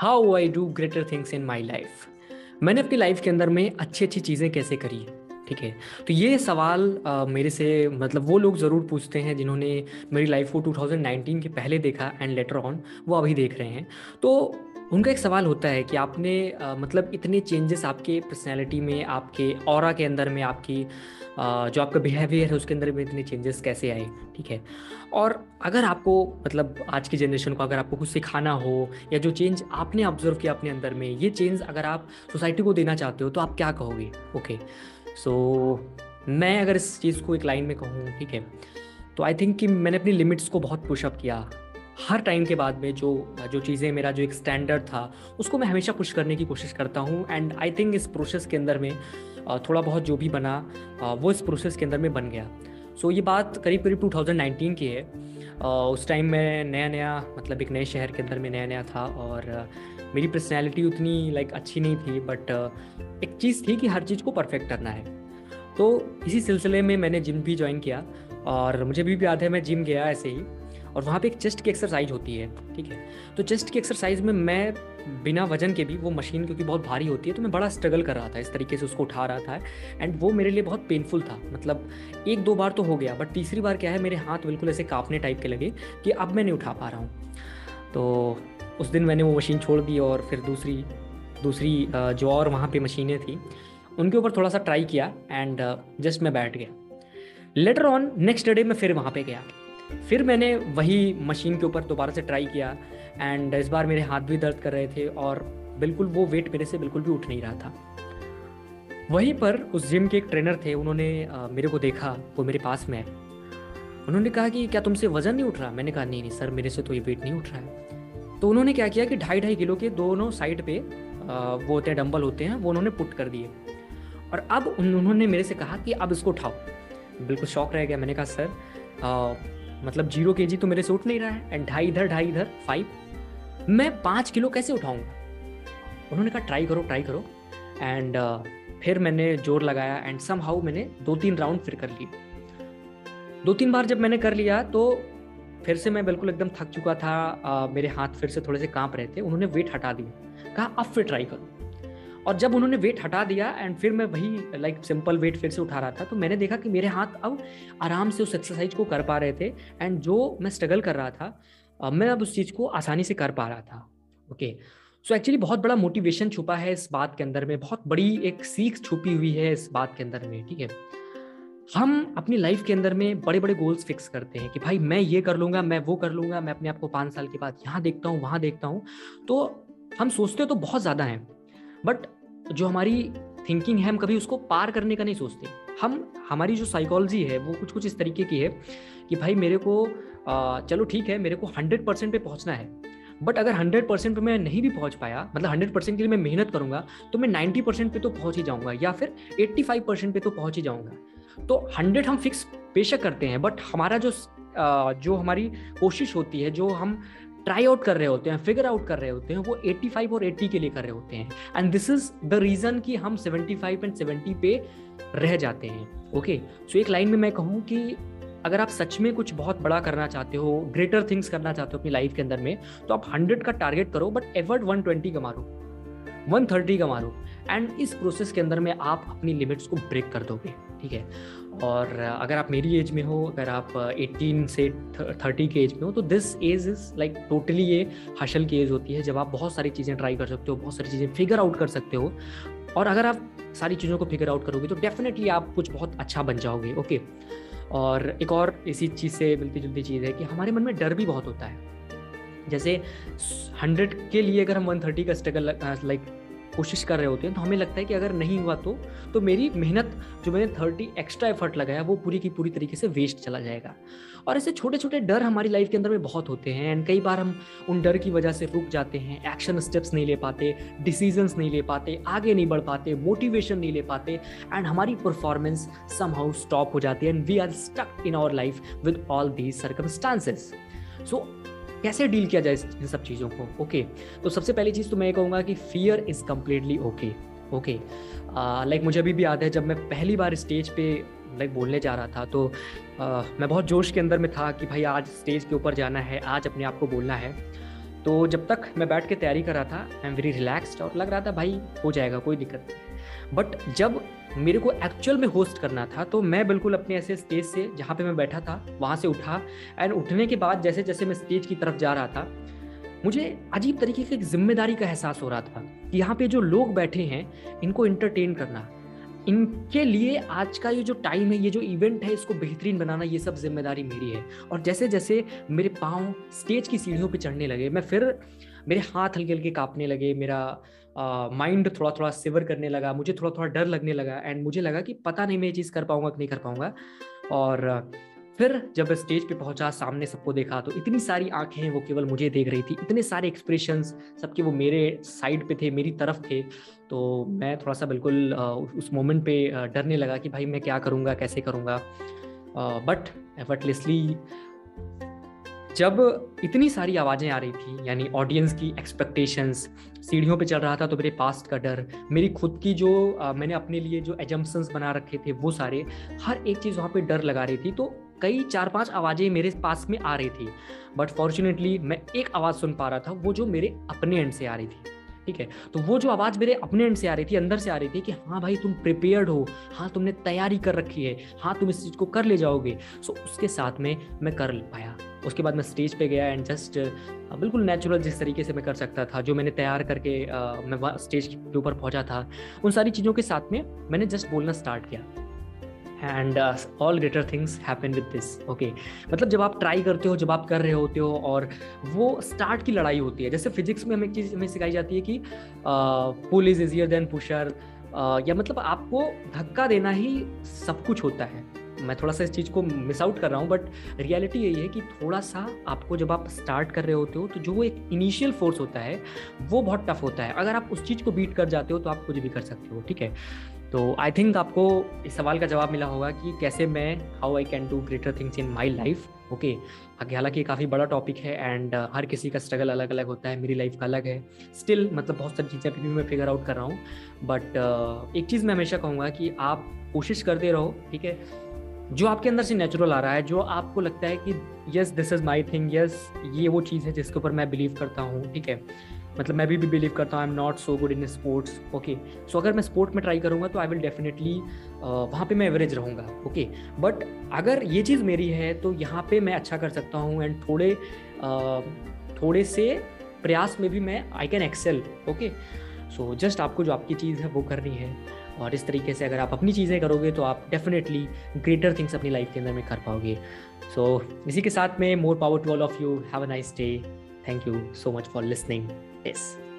How I do greater things in my life मैंने अपनी life के अंदर में अच्छी अच्छी चीज़ें कैसे करी है? ठीक है? तो ये सवाल आ, मेरे से मतलब वो लोग ज़रूर पूछते हैं जिन्होंने मेरी लाइफ को 2019 के पहले देखा एंड लेटर ऑन वो अभी देख रहे हैं। तो उनका एक सवाल होता है कि आपने आ, मतलब इतने चेंजेस आपके पर्सनैलिटी में आपके और के अंदर में आपकी आ, जो आपका बिहेवियर है उसके अंदर में इतने चेंजेस कैसे आए? ठीक है? और अगर आपको मतलब आज की जनरेशन को अगर आपको कुछ सिखाना हो या जो चेंज आपने ऑब्ज़र्व किया अपने अंदर में ये चेंज अगर आप सोसाइटी को देना चाहते हो तो आप क्या कहोगे? ओके सो so, मैं अगर इस चीज़ को एक लाइन में कहूँ ठीक है? तो आई थिंक कि मैंने अपनी लिमिट्स को बहुत पुशअप किया। हर टाइम के बाद में जो जो चीज़ें मेरा जो एक स्टैंडर्ड था उसको मैं हमेशा पुश करने की कोशिश करता हूँ एंड आई थिंक इस प्रोसेस के अंदर में थोड़ा बहुत जो भी बना वो इस प्रोसेस के अंदर में बन गया। सो so, ये बात करीब करीब 2019 की है। उस टाइम मैं नया नया मतलब एक नए शहर के अंदर में नया नया था और मेरी पर्सनैलिटी उतनी लाइक अच्छी नहीं थी बट एक चीज़ थी कि हर चीज़ को परफेक्ट करना है। तो इसी सिलसिले में मैंने जिम भी ज्वाइन किया और मुझे भी याद है मैं जिम गया ऐसे ही। और वहाँ पे एक चेस्ट की एक्सरसाइज होती है, ठीक है? तो चेस्ट की एक्सरसाइज में मैं बिना वज़न के भी वो मशीन क्योंकि बहुत भारी होती है तो मैं बड़ा स्ट्रगल कर रहा था, इस तरीके से उसको उठा रहा था एंड वो मेरे लिए बहुत पेनफुल था। मतलब एक दो बार तो हो गया बट तीसरी बार क्या है, मेरे हाथ बिल्कुल ऐसे कांपने टाइप के लगे कि अब मैं नहीं उठा पा रहा हूँ। तो उस दिन मैंने वो मशीन छोड़ दी और फिर दूसरी दूसरी जो और वहाँ पे मशीनें थी, उनके ऊपर थोड़ा सा ट्राई किया एंड जस्ट मैं बैठ गया। लेटर ऑन नेक्स्ट डे मैं फिर वहाँ पे गया। फिर मैंने वही मशीन के ऊपर दोबारा से ट्राई किया एंड इस बार मेरे हाथ भी दर्द कर रहे थे और बिल्कुल वो वेट मेरे से बिल्कुल भी उठ नहीं रहा था। वहीं पर उस जिम के एक ट्रेनर थे, उन्होंने मेरे को देखा, वो मेरे पास में है। उन्होंने कहा कि क्या तुमसे वज़न नहीं उठ रहा? मैंने कहा, नहीं नहीं, सर, मेरे से तो ये वेट नहीं उठ रहा है। तो उन्होंने क्या किया कि ढाई ढाई किलो के दोनों साइड पे वो होते हैं डंबल होते हैं, वो उन्होंने पुट कर दिए। और अब उन्होंने मेरे से कहा कि अब इसको उठाओ। बिल्कुल शौक रह गया। मैंने कहा, सर मतलब ज़ीरो के जी तो मेरे से उठ नहीं रहा है एंड ढाई इधर ढाई इधर फाइव मैं पाँच किलो कैसे उठाऊँगा? उन्होंने कहा ट्राई करो ट्राई करो। एंड uh, फिर मैंने ज़ोर लगाया एंड सम हाउ मैंने दो तीन राउंड फिर कर लिए। दो तीन बार जब मैंने कर लिया तो फिर से मैं बिल्कुल एकदम थक चुका था। Uh, मेरे हाथ फिर से थोड़े से काँप रहे थे। उन्होंने वेट हटा दिया। कहा अब फिर ट्राई करो। और जब उन्होंने वेट हटा दिया एंड फिर मैं वही लाइक सिंपल वेट फिर से उठा रहा था तो मैंने देखा कि मेरे हाथ अब आराम से उस एक्सरसाइज को कर पा रहे थे एंड जो मैं स्ट्रगल कर रहा था मैं अब उस चीज़ को आसानी से कर पा रहा था ओके सो एक्चुअली बहुत बड़ा मोटिवेशन छुपा है इस बात के अंदर में, बहुत बड़ी एक सीख छुपी हुई है इस बात के अंदर में, ठीक है? हम अपनी लाइफ के अंदर में बड़े बड़े गोल्स फिक्स करते हैं कि भाई मैं ये कर लूँगा, मैं वो कर लूँगा, मैं अपने आप को पाँच साल के बाद यहाँ देखता हूँ, वहाँ देखता हूँ तो हम सोचते तो बहुत ज़्यादा हैं बट जो हमारी थिंकिंग है, हम कभी उसको पार करने का नहीं सोचते। हम, हमारी जो साइकोलॉजी है, वो कुछ कुछ इस तरीके की है कि भाई मेरे को चलो ठीक है, मेरे को हंड्रेड परसेंट पे पहुँचना है। बट अगर हंड्रेड परसेंट पे मैं नहीं भी पहुँच पाया मतलब हंड्रेड परसेंट के लिए मैं मेहनत करूँगा तो मैं नाइन्टी परसेंट पे तो पहुँच ही जाऊँगा, या फिर एट्टी फाइव परसेंट पे तो पहुँच ही जाऊँगा। तो हंड्रेड हम फिक्स बेशक करते हैं बट हमारा जो जो हमारी कोशिश होती है, जो हम ट्राई आउट कर रहे होते हैं, फिगर आउट कर रहे होते हैं, वो 85 और 80 के लिए कर रहे होते हैं। And this is the reason कि हम 75 एंड 70 पे रह जाते हैं ओके? सो एक लाइन में मैं कहूँ कि अगर आप सच में कुछ बहुत बड़ा करना चाहते हो ग्रेटर थिंग्स करना चाहते हो अपनी लाइफ के अंदर में तो आप 100 का टारगेट करो बट एवर्ड 120 का मारो 130 का मारो। एंड इस प्रोसेस के अंदर में आप अपनी लिमिट्स को ब्रेक कर दोगे, ठीक है? और अगर आप मेरी एज में हो, अगर आप 18 से 30 के एज में हो तो this age is like totally ये हशल की एज होती है, जब आप बहुत सारी चीज़ें ट्राई कर सकते हो, बहुत सारी चीज़ें फिगर आउट कर सकते हो। और अगर आप सारी चीज़ों को फिगर आउट करोगे तो डेफिनेटली आप कुछ बहुत अच्छा बन जाओगे ओके और एक और इसी चीज़ से मिलती जुलती चीज़ है कि हमारे मन में डर भी बहुत होता है। जैसे हंड्रेड के लिए अगर हम वन थर्टी का स्ट्रगल लाइक कोशिश कर रहे होते हैं तो हमें लगता है कि अगर नहीं हुआ तो तो मेरी मेहनत, जो मैंने थर्टी एक्स्ट्रा एफर्ट लगाया, वो पूरी की पूरी तरीके से वेस्ट चला जाएगा। और ऐसे छोटे छोटे डर हमारी लाइफ के अंदर में बहुत होते हैं एंड कई बार हम उन डर की वजह से रुक जाते हैं एक्शन स्टेप्स नहीं ले पाते डिसीजंस नहीं ले पाते, आगे नहीं बढ़ पाते मोटिवेशन नहीं ले पाते एंड हमारी परफॉर्मेंस सम हाउ स्टॉप हो जाती है and we are stuck in our life with all these circumstances so कैसे डील किया जाए इन सब चीज़ों को? ओके. तो सबसे पहली चीज़ तो मैं ये कहूँगा कि fear is completely okay okay like मुझे अभी भी याद है जब मैं पहली बार स्टेज पे लाइक बोलने जा रहा था तो मैं बहुत जोश के अंदर में था कि भाई आज स्टेज के ऊपर जाना है, आज अपने आप को बोलना है। तो जब तक मैं बैठ के तैयारी कर रहा था आई एम वेरी रिलैक्सड और लग रहा था भाई हो जाएगा, कोई दिक्कत नहीं। बट जब मेरे को एक्चुअल में होस्ट करना था तो मैं बिल्कुल अपने ऐसे स्टेज से, जहाँ पे मैं बैठा था, वहाँ से उठा एंड उठने के बाद जैसे जैसे मैं स्टेज की तरफ़ जा रहा था, मुझे अजीब तरीके की एक ज़िम्मेदारी का एहसास हो रहा था कि यहाँ पे जो लोग बैठे हैं, इनको इंटरटेन करना। इनके लिए आज का ये जो टाइम है, ये जो इवेंट है, इसको बेहतरीन बनाना, ये सब ज़िम्मेदारी मेरी है। और जैसे जैसे मेरे पाँव स्टेज की सीढ़ियों पे चढ़ने लगे, मैं फिर मेरे हाथ हल्के हल्के कांपने लगे, मेरा माइंड uh, थोड़ा थोड़ा सिवर करने लगा मुझे थोड़ा थोड़ा डर लगने लगा एंड मुझे लगा कि पता नहीं मैं ये चीज़ कर पाऊँगा कि नहीं कर पाऊँगा। और फिर जब स्टेज पे पहुँचा सामने सबको देखा तो इतनी सारी आँखें वो केवल मुझे देख रही थी इतने सारे एक्सप्रेशंस सबके वो मेरे साइड पे थे मेरी तरफ़ थे तो मैं थोड़ा सा बिल्कुल उस मोमेंट पे डरने लगा कि भाई मैं क्या करूँगा कैसे करूँगा। बट एफर्टलेसली जब इतनी सारी आवाज़ें आ रही थी यानी ऑडियंस की एक्सपेक्टेशंस सीढ़ियों पे चल रहा था तो मेरे पास्ट का डर मेरी खुद की जो आ, मैंने अपने लिए जो एजम्पन्स बना रखे थे वो सारे हर एक चीज़ वहाँ पे डर लगा रही थी। तो कई चार पाँच आवाज़ें मेरे पास में आ रही थी बट फॉर्चुनेटली मैं एक आवाज़ सुन पा रहा था वो जो मेरे अपने एंड से आ रही थी। ठीक है? तो वो जो आवाज़ मेरे अपने एंड से आ रही थी, अंदर से आ रही थी कि हाँ भाई, तुम प्रिपेयर्ड हो। हाँ तुमने तैयारी कर रखी है। हाँ तुम इस चीज़ को कर ले जाओगे। सो उसके साथ में मैं कर पाया। उसके बाद मैं स्टेज पे गया एंड जस्ट बिल्कुल नेचुरल जिस तरीके से मैं कर सकता था, जो मैंने तैयार करके मैं स्टेज के ऊपर पहुँचा था। उन सारी चीज़ों के साथ में मैंने जस्ट बोलना स्टार्ट किया। And all greater things happen with this okay मतलब जब आप ट्राई करते हो, जब आप कर रहे होते हो और वो स्टार्ट की लड़ाई होती है, जैसे फिजिक्स में हमें एक चीज़ हमें सिखाई जाती है कि pull is easier than pusher या मतलब आपको धक्का देना ही सब कुछ होता है। मैं थोड़ा सा इस चीज़ को मिस आउट कर रहा हूँ बट रियलिटी यही है कि थोड़ा सा आपको जब आप स्टार्ट कर रहे होते हो तो जो एक इनिशियल फोर्स होता है, वो बहुत टफ होता है। अगर आप उस चीज़ को बीट कर जाते हो तो आप कुछ भी कर सकते हो, ठीक है? तो आई थिंक आपको इस सवाल का जवाब मिला होगा कि कैसे मैं how I can do greater things in my life okay हालाँकि काफ़ी बड़ा टॉपिक है एंड uh, हर किसी का स्ट्रगल अलग अलग होता है मेरी लाइफ का अलग है। स्टिल मतलब बहुत सारी चीज़ें अभी भी मैं फिगर आउट कर रहा हूँ। बट uh, एक चीज़ मैं हमेशा कहूँगा कि आप कोशिश करते रहो ठीक है? जो आपके अंदर से नेचुरल आ रहा है जो आपको लगता है कि yes this is my thing yes ये वो चीज़ है जिसके ऊपर मैं बिलीव करता हूँ ठीक है? मतलब मैं भी बिलीव करता हूँ I am not so good in sports okay so अगर मैं स्पोर्ट में ट्राई करूँगा तो आई विल डेफिनेटली वहाँ पे मैं एवरेज रहूँगा. ओके बट अगर ये चीज़ मेरी है तो यहाँ पे मैं अच्छा कर सकता हूँ एंड थोड़े uh, थोड़े से प्रयास में भी मैं I can excel okay so just आपको जो आपकी चीज़ है वो करनी है. और इस तरीके से अगर आप अपनी चीज़ें करोगे तो आप डेफिनेटली ग्रेटर थिंग्स अपनी लाइफ के अंदर में कर पाओगे. सो so, इसी के साथ में more power to all of you have a nice day thank you so much for listening this.